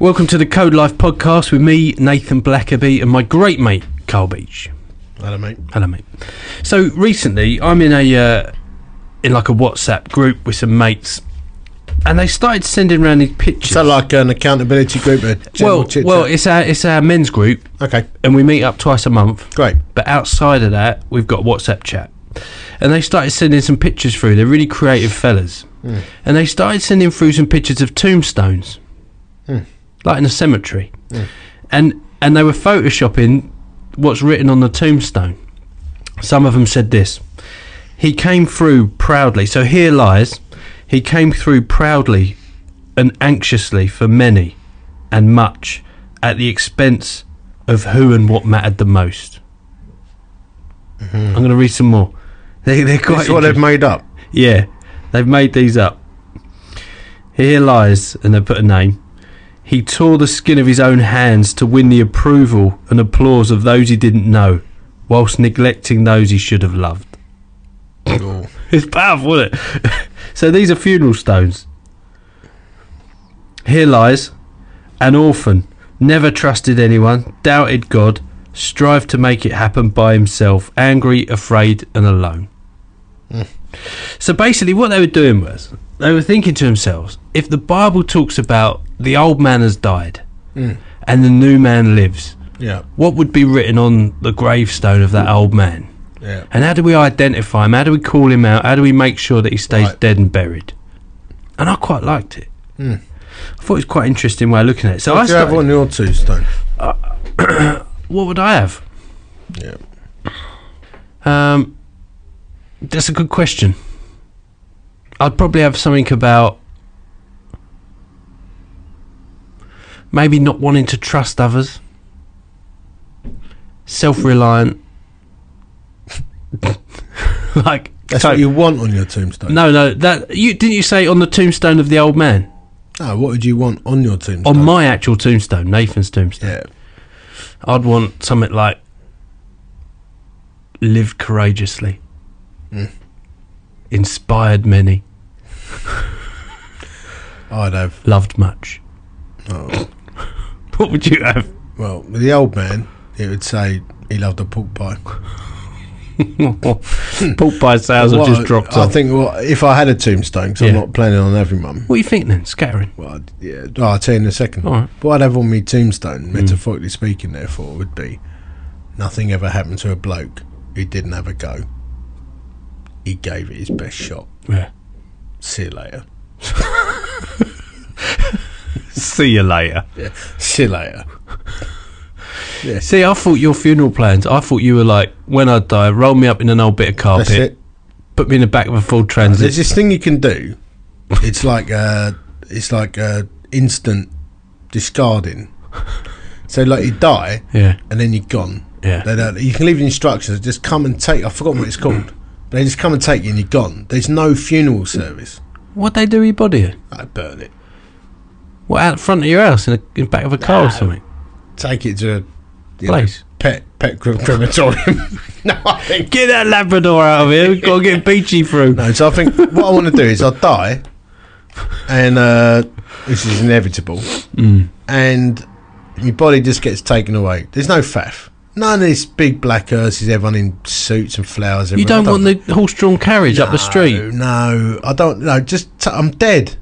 Welcome to the Code Life podcast with me, Nathan Blackaby, and my great mate, Carl Beech. Hello, mate. Hello, mate. So recently, I'm in a uh, in like a WhatsApp group with some mates, and they started sending around these pictures. So like an accountability group, well, chit-chat? well, it's our it's our men's group, okay, and we meet up twice a month. great. But outside of that, we've got WhatsApp chat. And they started sending some pictures through. They're really creative fellas. And they started sending through some pictures of tombstones, like in a cemetery. And and they were photoshopping what's written on the tombstone. Some of them said this: He came through proudly. So here lies. He came through proudly and anxiously for many and much at the expense of who and what mattered the most. Mm-hmm. I'm going to read some more. They, they're quite That's what they've made up. Yeah, they've made these up. Here lies, and they put a name. He tore the skin of his own hands to win the approval and applause of those he didn't know, whilst neglecting those he should have loved. Oh. It's powerful, isn't it? so these are funeral stones. Here lies an orphan, never trusted anyone, doubted God, strived to make it happen by himself, angry, afraid, and alone. Hmm. So basically, what they were doing was they were thinking to themselves: if the Bible talks about the old man has died and the new man lives, Yeah, what would be written on the gravestone of that old man? yeah. And how do we identify him? How do we call him out? How do we make sure that he stays Right. dead and buried? And I quite liked it. I thought it was quite an interesting way of looking at it. So I What do you have started, on your tombstone? what would I have? Yeah. Um, that's a good question. I'd probably have something about maybe not wanting to trust others, self-reliant, like That's so- what you want on your tombstone. No, no. That you didn't you say on the tombstone of the old man? No, what would you want on your tombstone? On my actual tombstone, Nathan's tombstone. yeah. I'd want something like lived courageously, hmm. inspired many, I'd have. loved much. Oh, What would you have? well, with the old man, it would say he loved a pork pie. Pork pie sales have just dropped I off. think well, if I had a tombstone, because Yeah. I'm not planning on having one. what do you think then? Scattering. Well, I'd, yeah, oh, I'll tell you in a second. All right. What I'd have on my tombstone, Mm. metaphorically speaking, therefore, would be nothing ever happened to a bloke who didn't have a go. He gave it his best shot. Yeah. See you later. See you later. Yeah. See you later. Yeah. See, I thought your funeral plans. I thought you were like, when I die, roll me up in an old bit of carpet, That's it. put me in the back of a Ford Transit. There's this thing you can do. It's like uh, it's like uh, instant discarding. So like you die Yeah, and then you're gone. yeah. They don't, you can leave instructions. Just come and take. I forgot what it's called. They just come and take you and you're gone. There's no funeral service. What they do with your body? I burn it. What out front of your house in the in the back of a car or something? Take it to a you Place. pet pet cre- crematorium. no, I think Get that Labrador out of here. We've got to get Beachy through. no. So I think what I want to do is I'll die, and uh, this is inevitable, Mm. and your body just gets taken away. There's no faff. None of this big black hearses, everyone in suits and flowers. You don't I want the horse-drawn carriage up the street. No, I don't. No, just t- I'm dead.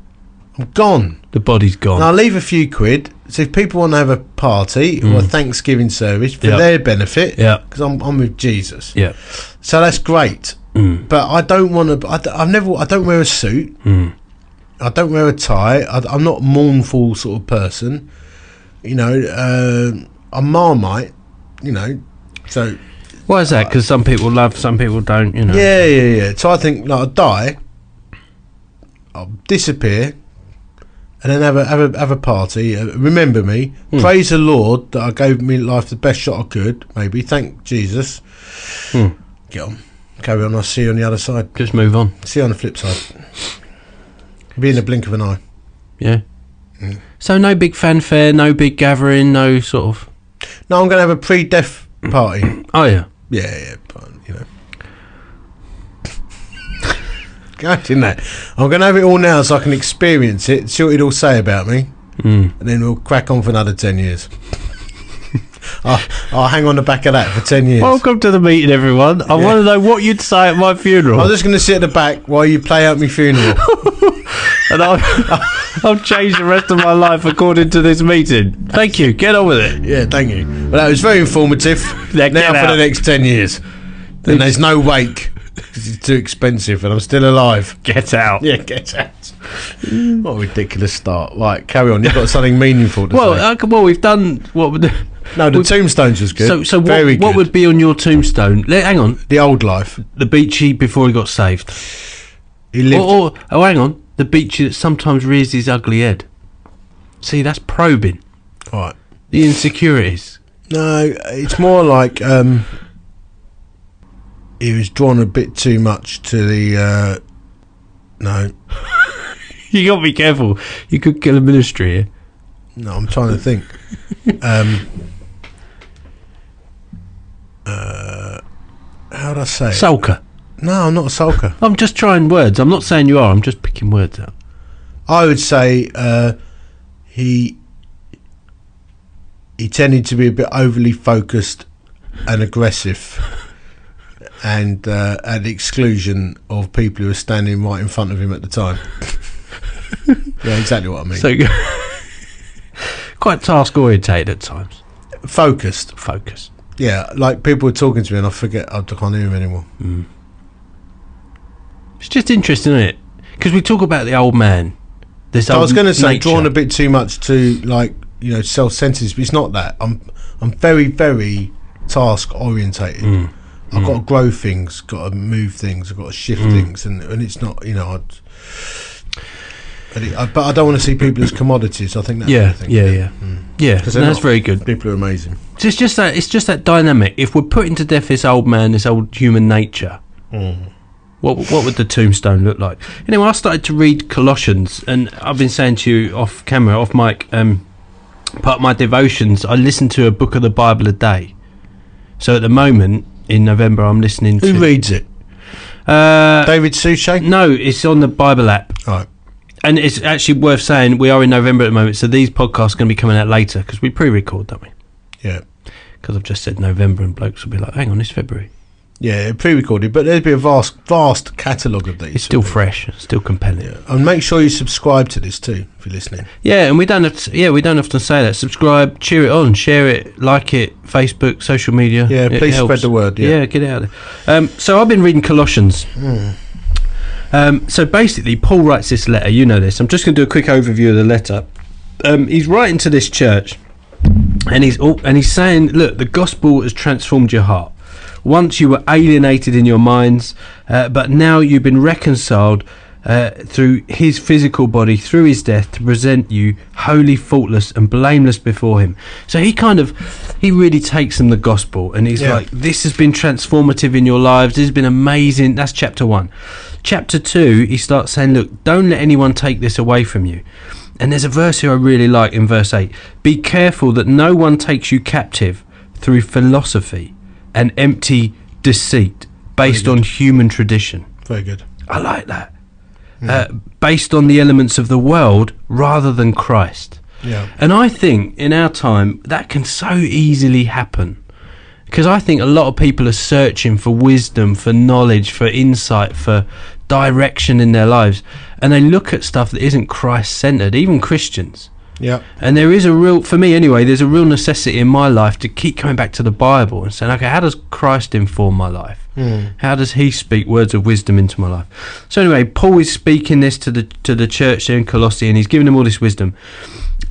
I'm gone. The body's gone. And I'll leave a few quid. So if people want to have a party or a Thanksgiving service for Mm. Yep. their benefit, Yeah. because I'm, I'm with Jesus. yeah. So that's great. Mm. But I don't want to. I, d- I've never. I don't wear a suit. Mm. I don't wear a tie. I, am not a mournful sort of person. You know, uh, I'm Marmite. You know, so Why is that? Because some people love, some people don't. You know. yeah, yeah, yeah. So I think like I'll die. I'll disappear, and then have a have a have a party. Uh, remember me. Hmm. Praise the Lord that I gave me life the best shot I could. Maybe thank Jesus. Hmm. Get on. Carry on. I'll see you on the other side. Just move on. See you on the flip side. Be in the blink of an eye. Yeah. Mm. So no big fanfare, no big gathering, no sort of. No, I'm going to have a pre-death party. Oh yeah. yeah, yeah, but, you know. God, didn't that? I'm going to have it all now so I can experience it, see what it'd all say about me. Mm. and then we'll crack on for another ten years. I'll, I'll hang on the back of that for ten years. Welcome to the meeting, everyone. I want to know what you'd say at my funeral, I'm just going to sit at the back while you play out my funeral. and I'll, I'll change the rest of my life according to this meeting. Thank you. Get on with it. yeah, thank you. Well, that was very informative. Yeah, now for the next ten years. Then there's no wake. It's too expensive, and I'm still alive. Get out. Yeah, get out. what a ridiculous start. Right, carry on. You've got something meaningful to Well, say. uh, well, we've done what would. no, the tombstones was good. So, so very what, what would be on your tombstone? Le- hang on, the old life? the beachy before he got saved. He lived. Or, or oh, hang on, the beachy that sometimes rears his ugly head. See, that's probing right. the insecurities. No, it's more like um, he was drawn a bit too much to the. Uh, no, You got to be careful. You could kill a ministry here. no, I'm trying to think. um, uh, how'd I say? it? Sulker. No, I'm not a sulker. I'm just trying words. I'm not saying you are. I'm just picking words out. I would say uh, he he tended to be a bit overly focused and aggressive, and uh, at the exclusion of people who were standing right in front of him at the time. yeah, exactly what I mean. So, quite task orientated at times. focused. Focus. Yeah, like people were talking to me, and I forget I can't hear him anymore. It's just interesting, isn't it? Because we talk about the old man. This I was going to say nature. drawn a bit too much to like you know self-centered, but it's not that. I'm I'm very very task orientated. Mm. I've got to grow things, got to move things, I've got to shift Mm. things, and and it's not you know. I'd, but, it, I, but I don't want to see people as commodities. I think that's Yeah, yeah, yeah, yeah. 'Cause no, that's very good. People are amazing. So it's just that it's just that dynamic. If we're putting to death this old man, this old human nature, what what would the tombstone look like? Anyway, I started to read Colossians, and I've been saying to you off camera, off mic, um, part of my devotions. I listen to a book of the Bible a day. So at the moment in November, I'm listening to. Who reads it? Uh, David Suchet. no, it's on the Bible app. Right. And it's actually worth saying we are in November at the moment, so these podcasts are going to be coming out later because we pre-record, don't we? Yeah. Because I've just said November, and blokes will be like, "Hang on, it's February." Yeah, pre-recorded, but there'd be a vast, vast catalogue of these. It's still fresh, still compelling. Yeah. And make sure you subscribe to this too if you're listening. Yeah, and we don't have to, yeah, we don't often say that. Subscribe, cheer it on, share it, like it, Facebook, social media. Yeah, It please helps. spread the word. Yeah. Yeah, get it out there. Um, so I've been reading Colossians. Hmm. Um, so basically, Paul writes this letter. You know this. I'm just going to do a quick overview of the letter. Um, he's writing to this church, and he's all, and he's saying, "Look, the gospel has transformed your heart. Once you were alienated in your minds, uh, but now you've been reconciled." Uh, through his physical body, through his death, to present you holy, faultless, and blameless before him. So he kind of, he really takes them the gospel, and he's Yeah. like, "This has been transformative in your lives. This has been amazing." That's chapter one. Chapter two, he starts saying, "Look, don't let anyone take this away from you." And there's a verse here I really like in verse 8 Be careful that no one takes you captive through philosophy and empty deceit based on human tradition. Very good. I like that. Uh, based on the elements of the world rather than Christ. Yeah. And I think in our time that can so easily happen. Because I think a lot of people are searching for wisdom, for knowledge, for insight, for direction in their lives. And they look at stuff that isn't Christ centered, even Christians. Yeah. And there is a real, for me anyway, there's a real necessity in my life to keep coming back to the Bible and saying, okay, how does Christ inform my life? Hmm. How does He speak words of wisdom into my life? So anyway, Paul is speaking this to the to the church there in Colossae, and he's giving them all this wisdom,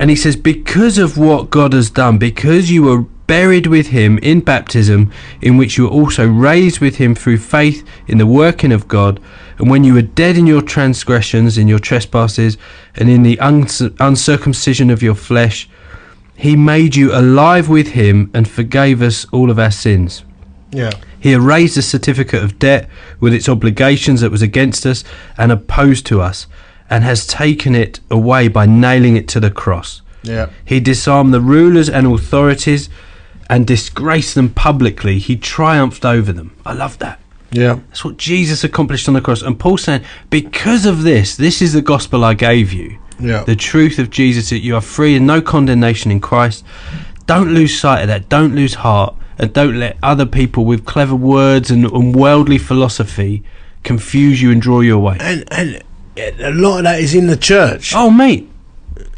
and he says, because of what God has done, because you were buried with Him in baptism, in which you were also raised with Him through faith in the working of God, and when you were dead in your transgressions, in your trespasses, and in the uns- uncircumcision of your flesh, He made you alive with Him and forgave us all of our sins. Yeah. He erased the certificate of debt with its obligations that was against us and opposed to us, and has taken it away by nailing it to the cross. Yeah. He disarmed the rulers and authorities and disgraced them publicly. He triumphed over them. I love that. Yeah. That's what Jesus accomplished on the cross. And Paul's saying, because of this, this is the gospel I gave you. Yeah. The truth of Jesus that you are free and no condemnation in Christ. Don't lose sight of that. Don't lose heart. And don't let other people with clever words and, and worldly philosophy confuse you and draw you away. and and a lot of that is in the church. Oh, mate.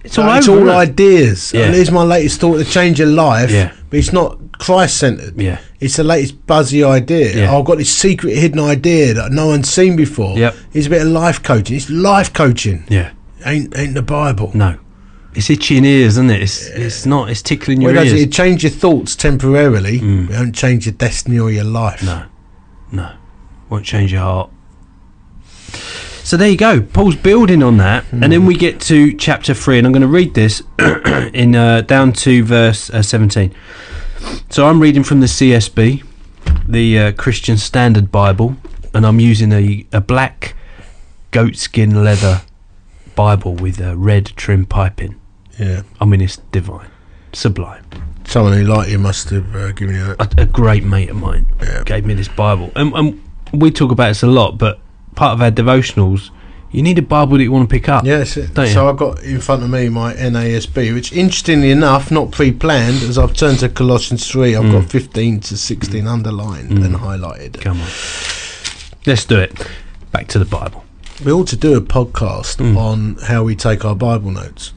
It's all it's over. all isn't ideas. Yeah. And here's my latest thought to change your life. Yeah. But it's not Christ centered. Yeah. It's the latest buzzy idea. Yeah. I've got this secret hidden idea that no one's seen before. Yep. It's a bit of life coaching. It's life coaching. Yeah. Ain't ain't the Bible. No. It's itching ears, isn't it? It's, it's not. It's tickling your Well, ears. it change your thoughts temporarily. It don't change your destiny or your life. No, no, won't change your heart. So there you go. Paul's building on that, and then we get to chapter three, and I'm going to read this in uh, down to verse uh, 17. So I'm reading from the CSB, the uh, Christian Standard Bible, and I'm using a, a black goatskin leather Bible with a red trim piping. Yeah. I mean, it's divine, sublime. Someone who liked you must have uh, given you that. a, a great mate of mine Yeah. gave me this Bible, and, and we talk about this a lot. But part of our devotionals, you need a Bible that you want to pick up. Yeah. Don't you? so I've got in front of me my NASB, which interestingly enough, not pre-planned, as I've turned to Colossians 3, I've got 15 to 16 underlined and highlighted. Come on, let's do it. Back to the Bible. We ought to do a podcast Mm. on how we take our Bible notes.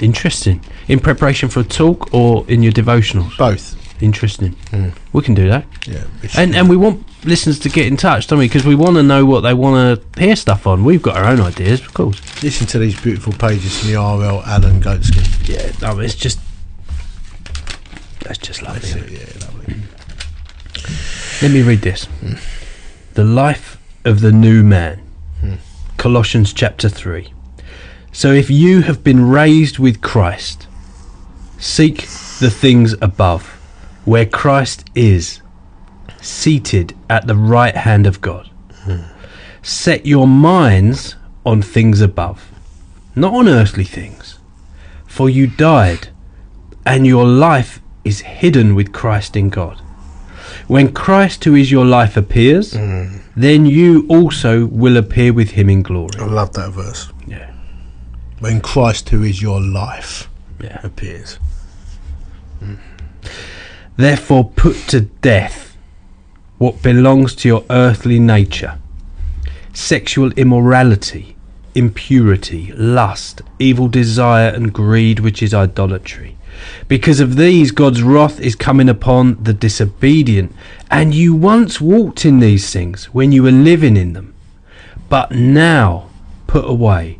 Interesting. In preparation for a talk or in your devotionals. Both. Interesting. Mm. We can do that, Yeah. and and we want listeners to get in touch, don't we? Because we want to know what they want to hear stuff on. We've got our own ideas, of course. Listen to these beautiful pages from the RL Allan Goatskin. Yeah, mean, it's just that's just lovely. That's it? yeah, lovely. Let me read this. Hmm. The life of the new man. Hmm. Colossians chapter 3. So if you have been raised with Christ, seek the things above, where Christ is, seated at the right hand of God. Set your minds on things above, not on earthly things. For you died, and your life is hidden with Christ in God. When Christ, who is your life, appears, then you also will appear with him in glory. I love that verse. Yeah. When Christ, who is your life, Yeah. appears. Therefore, put to death what belongs to your earthly nature sexual immorality, impurity, lust, evil desire, and greed, which is idolatry. Because of these, God's wrath is coming upon the disobedient. And you once walked in these things when you were living in them. But now put away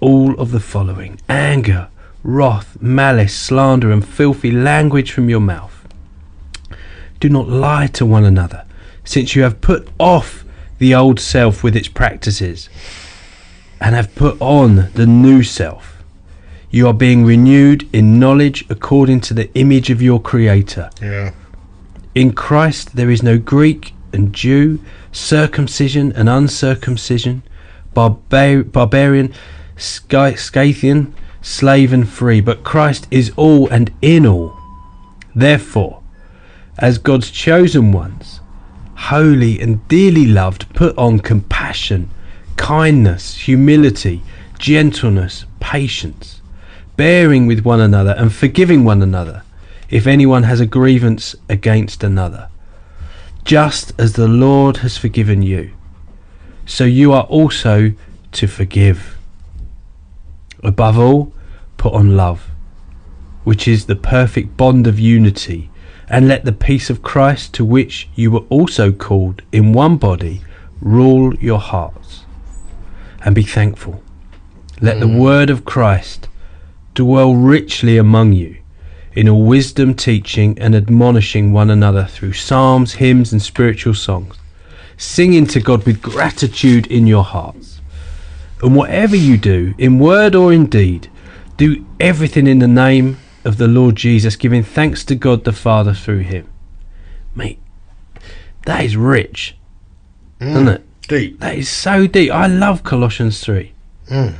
all of the following anger, wrath, malice, slander, and filthy language from your mouth. Do not lie to one another, since you have put off the old self with its practices, and have put on the new self. You are being renewed in knowledge according to the image of your Creator. Yeah. In Christ there is no Greek and Jew, circumcision and uncircumcision, barbar- barbarian, Scy- Scythian, slave and free, but Christ is all and in all. Therefore, as God's chosen ones, holy and dearly loved, put on compassion, kindness, humility, gentleness, patience, bearing with one another and forgiving one another if anyone has a grievance against another. Just as the Lord has forgiven you, so you are also to forgive. Above all, put on love, which is the perfect bond of unity, and let the peace of Christ, to which you were also called in one body, rule your hearts. And be thankful. Let the mm. word of Christ dwell richly among you, in all wisdom, teaching, and admonishing one another through psalms, hymns, and spiritual songs, singing to God with gratitude in your hearts. And whatever you do, in word or in deed, do everything in the name of the Lord Jesus, giving thanks to God the Father through him. Mate, that is rich, isn't it? Deep. That is so deep. I love Colossians 3. Mm.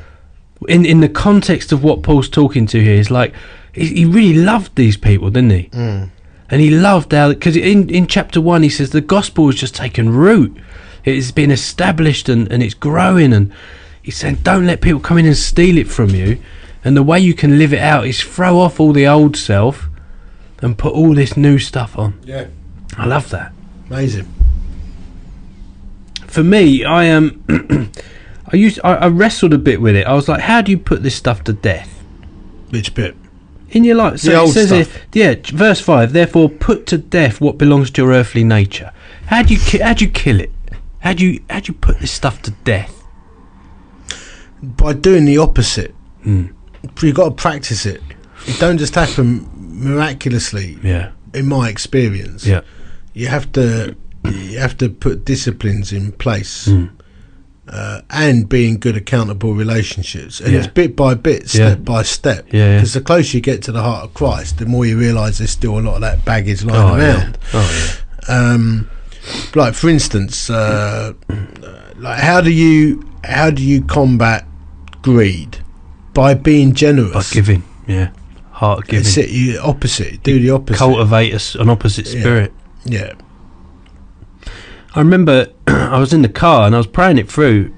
In in the context of what Paul's talking to here, is like he, he really loved these people, didn't he? Mm. And he loved how because in in chapter one he says the gospel has just taken root. It's been established and, and it's growing and he's saying don't let people come in and steal it from you. And the way you can live it out is throw off all the old self and put all this new stuff on. Yeah. I love that. Amazing. For me, I am. I used. I, I wrestled a bit with it. I was like, how do you put this stuff to death Which bit? in your life? So The it old says stuff. Here, yeah, verse five. Therefore, put to death what belongs to your earthly nature. How do you? ki- How do you kill it? How do you? How do you put this stuff to death? By doing the opposite. Hmm. You've got to practice it. It don't just happen miraculously, Yeah. in my experience. Yeah. You have to you have to put disciplines in place. Hmm. Uh, and be in good accountable relationships, and Yeah. it's bit by bit, step Yeah. by step. Yeah, yeah. Because the closer you get to the heart of Christ, the more you realise there's still a lot of that baggage lying Oh around. Oh yeah. um, like for instance, uh, like how do you how do you combat greed by being generous? By giving. Yeah. Heart giving. It's it, you opposite. Do the opposite. Cultivate a an opposite Yeah. spirit. yeah, I remember I was in the car and I was praying it through,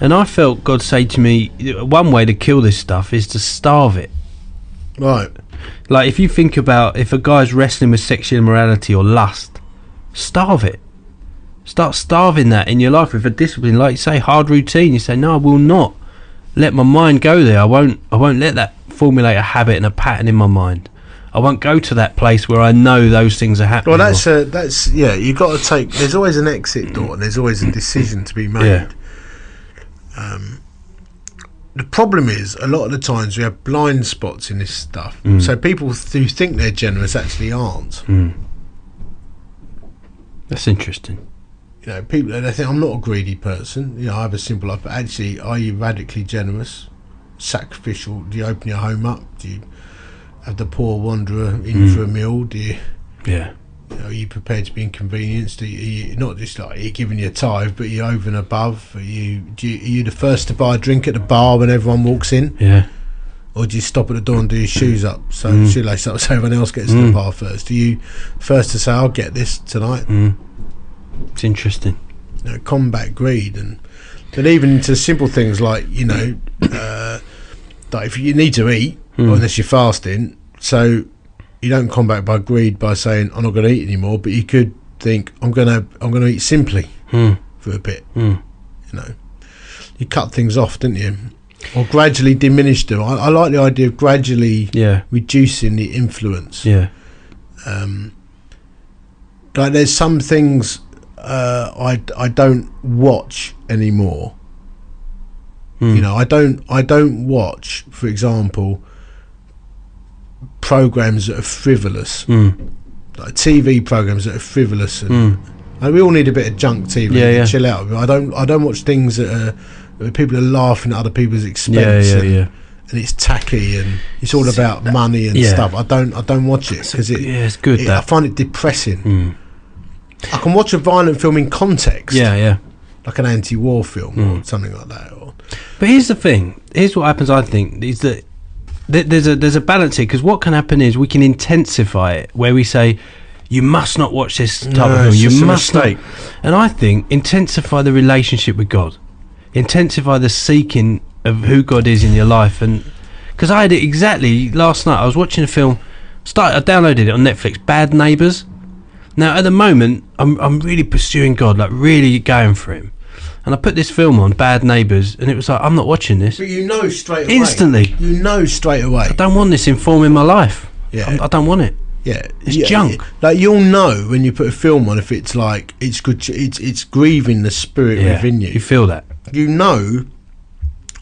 and I felt God say to me, one way to kill this stuff is to starve it. right. Like if you think about if a guy's wrestling with sexual immorality or lust, starve it. Start starving that in your life with a discipline, like you say, hard routine. You say, no, I will not let my mind go there. I won't. I won't let that formulate a habit and a pattern in my mind. I won't go to that place where I know those things are happening. Well, that's a, that's yeah. You've got to take. There's always an exit door, and there's always a decision to be made. Yeah. Um, the problem is a lot of the times we have blind spots in this stuff. Mm. So people who think they're generous actually aren't. Mm. That's interesting. You know, people they think I'm not a greedy person. You know, I have a simple life. But actually, are you radically generous, sacrificial? Do you open your home up? Do you have the poor wanderer in Mm. for a meal? Do you, Yeah. you know, are you prepared to be inconvenienced? Do you, are you not just like you're giving your tithe, but you're over and above? Are you, do you are you the first to buy a drink at the bar when everyone walks in, Yeah. or do you stop at the door and do your shoes up so Mm. shoelace up so everyone else gets to Mm. the bar first? Do you first to say I'll get this tonight? Mm. It's interesting. you know, combat greed and but even to simple things like you know uh, like if you need to eat Hmm. unless you're fasting so you don't combat by greed by saying I'm not going to eat anymore but you could think I'm going to I'm going to eat simply Mm. for a bit Mm. you know you cut things off didn't you or gradually diminish them I, I like the idea of gradually Yeah. reducing the influence Yeah. um, like there's some things uh, I I don't watch anymore. Mm. You know, I don't I don't watch, for example, programs that are frivolous, Mm. like TV programs that are frivolous, and, and we all need a bit of junk TV Yeah, to yeah. chill out. I don't I don't watch things that are where people are laughing at other people's expense. Yeah. and, Yeah. and it's tacky and it's all about money and yeah. stuff. I don't I don't watch it because it, yeah, it's good it- I find it depressing. Mm. I can watch a violent film in context, Yeah. Yeah. like an anti-war film or Mm. something like that. Or, But here's the thing. Here's what happens. I think is that th- there's a there's a balance here because what can happen is we can intensify it where we say you must not watch this type No, of film. You must not. And I think intensify the relationship with God, intensify the seeking of who God is in your life. And because I had it exactly last night, I was watching a film. Start, I downloaded it on Netflix. Bad Neighbours. Now at the moment, I'm I'm really pursuing God, like really going for Him. And I put this film on, Bad Neighbours, and it was like I'm not watching this. but you know straight away. Instantly. you know straight away. I don't want this informing my life. Yeah. I'm- I don't want it. Yeah, It's yeah, junk. yeah. Like you'll know when you put a film on if it's like it's good. It's it's grieving the spirit within you. You feel that. You know,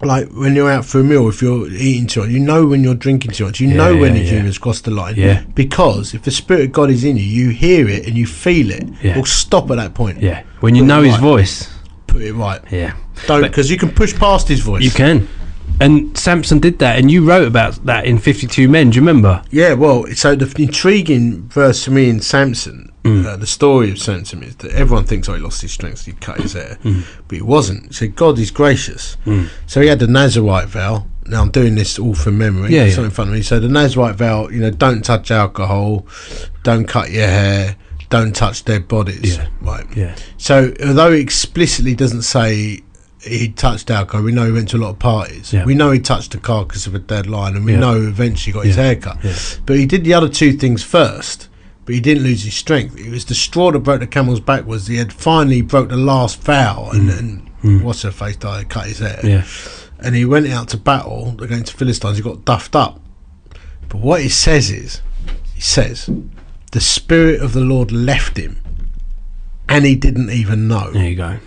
like when you're out for a meal, if you're eating too much, you know when you're drinking too much. You Yeah, know when yeah, the yeah. humour's crossed the line. Yeah. Because if the spirit of God is in you, you hear it and you feel it. Yeah. Well, stop at that point. Yeah. When you Put know His right. voice. Put it right. Yeah. Don't because you can push past his voice. You can. And Samson did that, and you wrote about that in 52 Men. Do you remember? Yeah, well, so the intriguing verse for me in Samson, Mm. uh, the story of Samson is that everyone thinks, oh, he lost his strength, he cut his hair. Mm. But he wasn't. So God is gracious. Mm. So he had the Nazarite vow. Now I'm doing this all from memory. Yeah, It's yeah. not in front of me. So the Nazarite vow, you know, don't touch alcohol, don't cut your hair, don't touch dead bodies. Yeah. Right. Yeah. So although it explicitly doesn't say he touched alcohol. We know he went to a lot of parties. Yeah. We know he touched the carcass of a dead lion, and we Yeah. know eventually got his Yeah. hair cut. But he did the other two things first. But he didn't lose his strength. It was the straw that broke the camel's back. Was he had finally broke the last vow, and, and what's her face died, cut his hair, Mm. Yeah. and he went out to battle against the Philistines. He got duffed up. But what he says is, he says, the spirit of the Lord left him, and he didn't even know. There you go.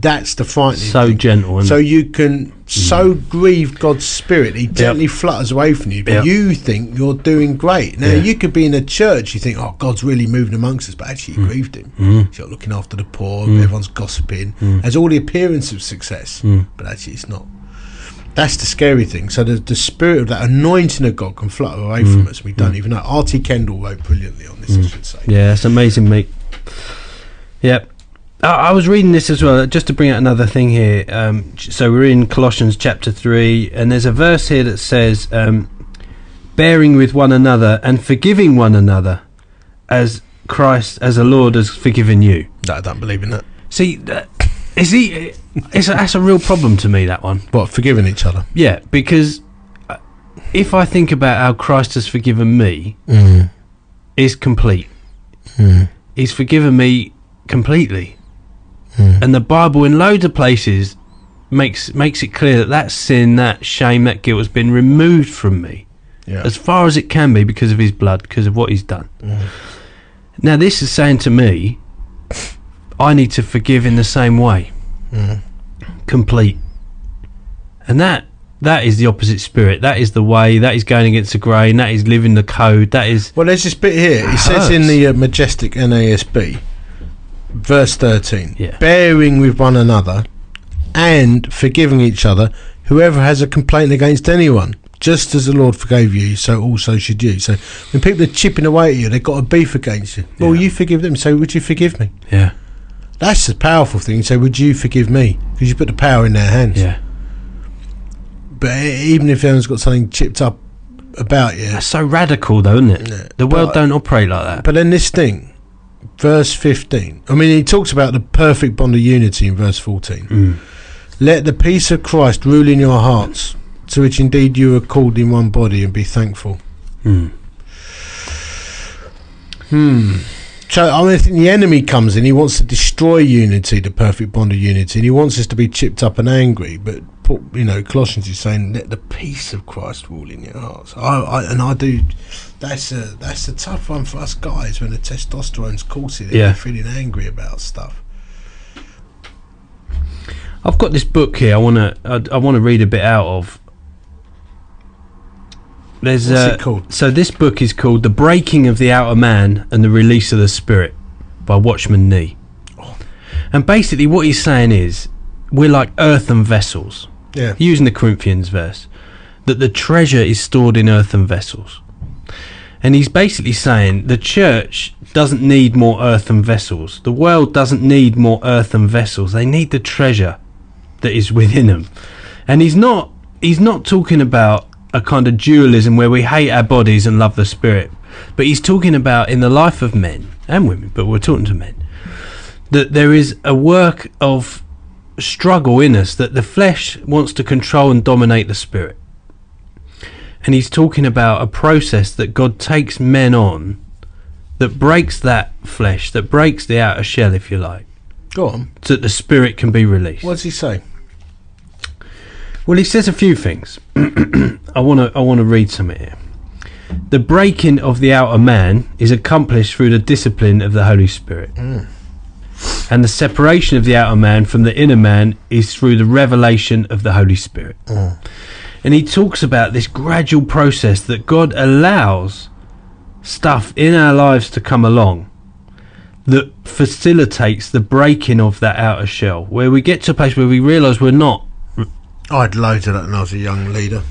That's the frightening. So thing. gentle. So you can so grieve God's spirit, He gently flutters away from you, but Yep. you think you're doing great. Now Yeah. you could be in a church, you think, "Oh, God's really moving amongst us," but actually Mm. you grieved Him. He's not looking after the poor. Everyone's gossiping. Mm. Has all the appearance of success, but actually it's not. That's the scary thing. So the, the spirit of that anointing of God can flutter away Mm. from us. We don't even know. R.T. Kendall wrote brilliantly on this. I should say. Yeah, it's amazing, mate. Yep. I, I was reading this as well, just to bring out another thing here. Um, so we're in Colossians chapter 3, and there's a verse here that says, um, bearing with one another and forgiving one another as Christ, as the Lord has forgiven you. No, I don't believe in that. See, that, is he, it's a, that's a real problem to me, that one. What forgiving each other? Yeah, because uh, if I think about how Christ has forgiven me, Mm. is complete. Mm. He's forgiven me completely. Mm. And the Bible, in loads of places, makes makes it clear that that sin, that shame, that guilt has been removed from me Yeah. as far as it can be because of His blood, because of what He's done. Mm. Now, this is saying to me, I need to forgive in the same way, Mm. complete. And that that is the opposite spirit. That is the way. That is going against the grain. That is living the code. That is Well, there's this bit here. It says in the uh, majestic NASB, verse 13, Yeah. bearing with one another and forgiving each other, whoever has a complaint against anyone, just as the Lord forgave you, so also should you. So when people are chipping away at you, they've got a beef against you. Well, Yeah. you forgive them. So would you forgive me? yeah, That's a powerful thing. You say, would you forgive me? Because you put the power in their hands. yeah. But even if everyone's got something chipped up about you, That's so radical, though, isn't it? Yeah. The world But- don't operate like that. But then this thing, verse 15. I mean, he talks about the perfect bond of unity in verse 14. Mm. Let the peace of Christ rule in your hearts, to which indeed you are called in one body, and be thankful. Mm. Hmm. So, I mean, I think the enemy comes in. He wants to destroy unity, the perfect bond of unity, and he wants us to be chipped up and angry. But Paul- you know, Colossians is saying, "Let the peace of Christ rule in your hearts." I, I and I do. That's a that's a tough one for us guys when the testosterone's coursing. and Yeah. you're feeling angry about stuff. I've got this book here. I want to. I, I want to read a bit out of. There's What's uh, it called? So this book is called "The Breaking of the Outer Man and the Release of the Spirit" by Watchman Nee. Oh. And basically, what he's saying is, we're like earthen vessels. Yeah. using the Corinthians verse, that the treasure is stored in earthen vessels. And he's basically saying the church doesn't need more earthen vessels. The world doesn't need more earthen vessels. They need the treasure that is within them. And he's not he's not talking about a kind of dualism where we hate our bodies and love the spirit. But he's talking about in the life of men and women, but we're talking to men, that there is a work of struggle in us that the flesh wants to control and dominate the spirit. And he's talking about a process that God takes men on that breaks that flesh, that breaks the outer shell, if you like, Go on. so that the spirit can be released. What does he say? Well, he says a few things. I want to I want to read some here. The breaking of the outer man is accomplished through the discipline of the Holy Spirit. Mm. And the separation of the outer man from the inner man is through the revelation of the Holy Spirit. And he talks about this gradual process that God allows stuff in our lives to come along that facilitates the breaking of that outer shell, where we get to a place where we realise we're not. I had loads of that when I was a young leader.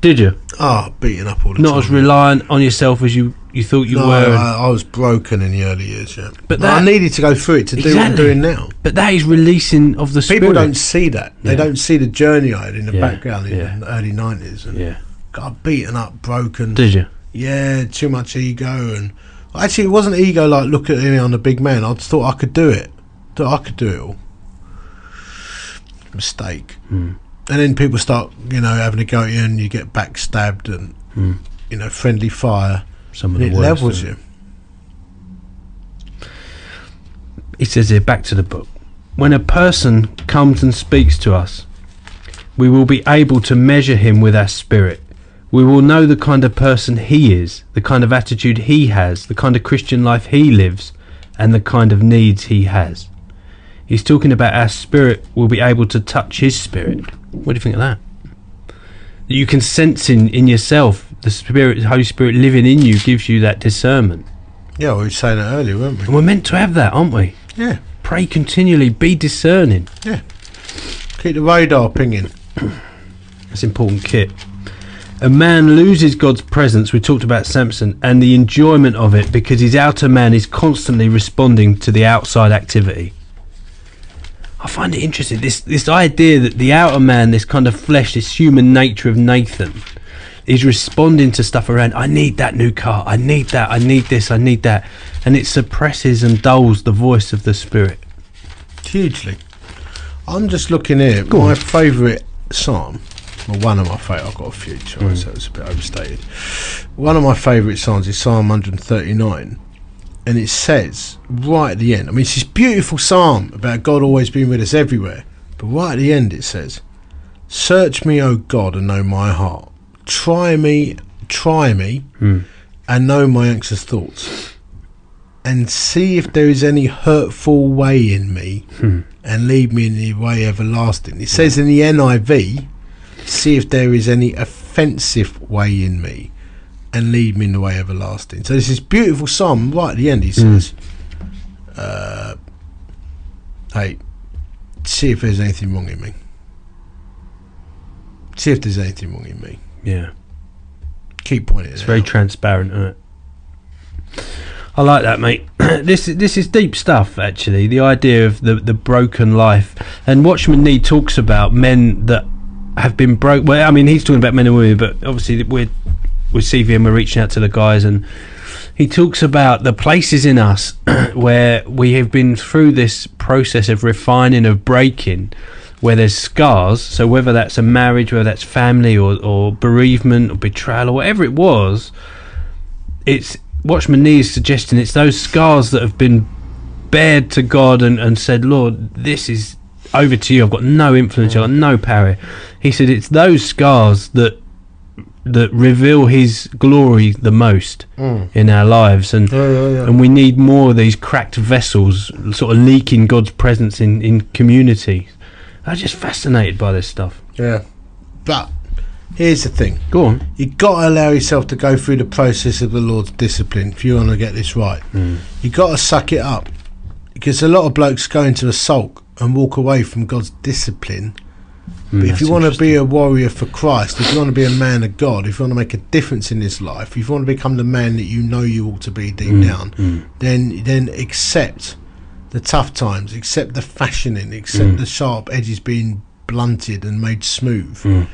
Did you? Ah, beaten up all the not time. as reliant on yourself as you, you thought you no, were. I, I was broken in the early years. Yeah, But But I needed to go through it to do what I'm doing now. but that is releasing of the spirit. People don't see that. They Yeah. don't see the journey I had in the Yeah, background in yeah. the early nineties, and Yeah. got beaten up, broken. Did you? yeah, too much ego, and actually, it wasn't ego. Like look at me, I'm the big man. I just thought I could do it. Thought I could do it all. mistake. Mm. And then people start, you know, having a go at you, and you get backstabbed, and Mm. you know, friendly fire, Some of and the it worst, levels isn't you. He says here, back to the book. When a person comes and speaks to us, we will be able to measure him with our spirit. We will know the kind of person he is, the kind of attitude he has, the kind of Christian life he lives, and the kind of needs he has. He's talking about our spirit will be able to touch his spirit. What do you think of that? That you can sense in, in yourself, the spirit, the Holy Spirit living in you gives you that discernment. Yeah, we were saying that earlier, weren't we? And we're meant to have that, aren't we? Yeah, Pray continually, be discerning. Yeah. Keep the radar pinging. That's important kit. A man loses God's presence, we talked about Samson, and the enjoyment of it because his outer man is constantly responding to the outside activity. I find it interesting, this, this idea that the outer man, this kind of flesh, this human nature of Nathan, is responding to stuff around, I need that new car, I need that, I need this, I need that. And it suppresses and dulls the voice of the spirit. Hugely. I'm just looking here. Go my favourite psalm, well, one of my favourite, I've got a few, so Mm. so it's a bit overstated. One of my favourite psalms is Psalm 139. And it says, right at the end, I mean, it's this beautiful psalm about God always being with us everywhere. But right at the end, it says, Search me, O God, and know my heart. Try me, try me, Hmm. and know my anxious thoughts. And see if there is any hurtful way in me, Hmm. and lead me in the way everlasting. It says in the NIV, see if there is any offensive way in me, and lead me in the way everlasting. So this beautiful psalm right at the end. He Mm. says, uh, "Hey, see if there's anything wrong in me. See if there's anything wrong in me. Yeah. Keep pointing It's very out." transparent, isn't it? I like that, mate. this this is deep stuff, actually. The idea of the the broken life, and Watchman Nee talks about men that have been broke. Well, I mean, he's talking about men and women, but obviously we're with CVM, we're reaching out to the guys, and he talks about the places in us where we have been through this process of refining, of breaking, where there's scars. So whether that's a marriage, whether that's family or, or bereavement or betrayal or whatever it was, it's Watchman Nee is suggesting it's those scars that have been bared to God and, and said, Lord, this is over to you. I've got no influence. I've got no power. He said it's those scars that that reveal His glory the most Mm. in our lives, and Yeah, yeah, yeah. and we need more of these cracked vessels, sort of leaking God's presence in in community. I'm just fascinated by this stuff. yeah. But here's the thing. Go on. you got to allow yourself to go through the process of the Lord's discipline if you want to get this right. Hmm. you got to suck it up. Because a lot of blokes go into a sulk and walk away from God's discipline. Hmm, but if you want to be a warrior for Christ, if you want to be a man of God, if you want to make a difference in this life, if you want to become the man that you know you ought to be deep hmm, down, then then accept the tough times, accept the fashioning, accept mm. the sharp edges being blunted and made smooth. Mm.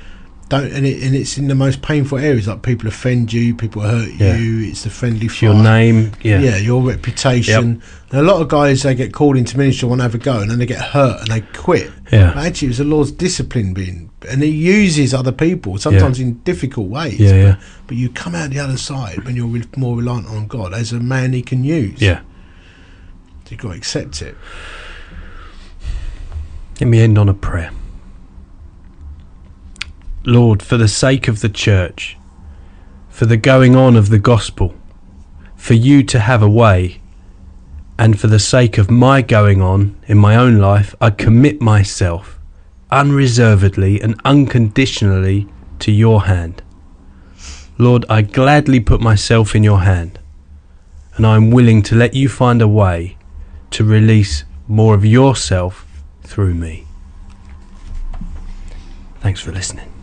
Don't and, it, and it's in the most painful areas like people offend you, people hurt Yeah. you. It's the friendly It's your name, yeah, Yeah, your reputation. And a lot of guys they get called into ministry, want to have a go, and then they get hurt and they quit. Yeah. But actually, it was the Lord's discipline being, and He uses other people sometimes in difficult ways. Yeah, but, yeah. but you come out the other side when you're more reliant on God as a man He can use. yeah. You've got to accept it. Let me end on a prayer. Lord, for the sake of the church, for the going on of the gospel, for you to have a way, and for the sake of my going on in my own life, I commit myself unreservedly and unconditionally to your hand. Lord, I gladly put myself in your hand, and I am willing to let you find a way to release more of yourself through me. Thanks for listening.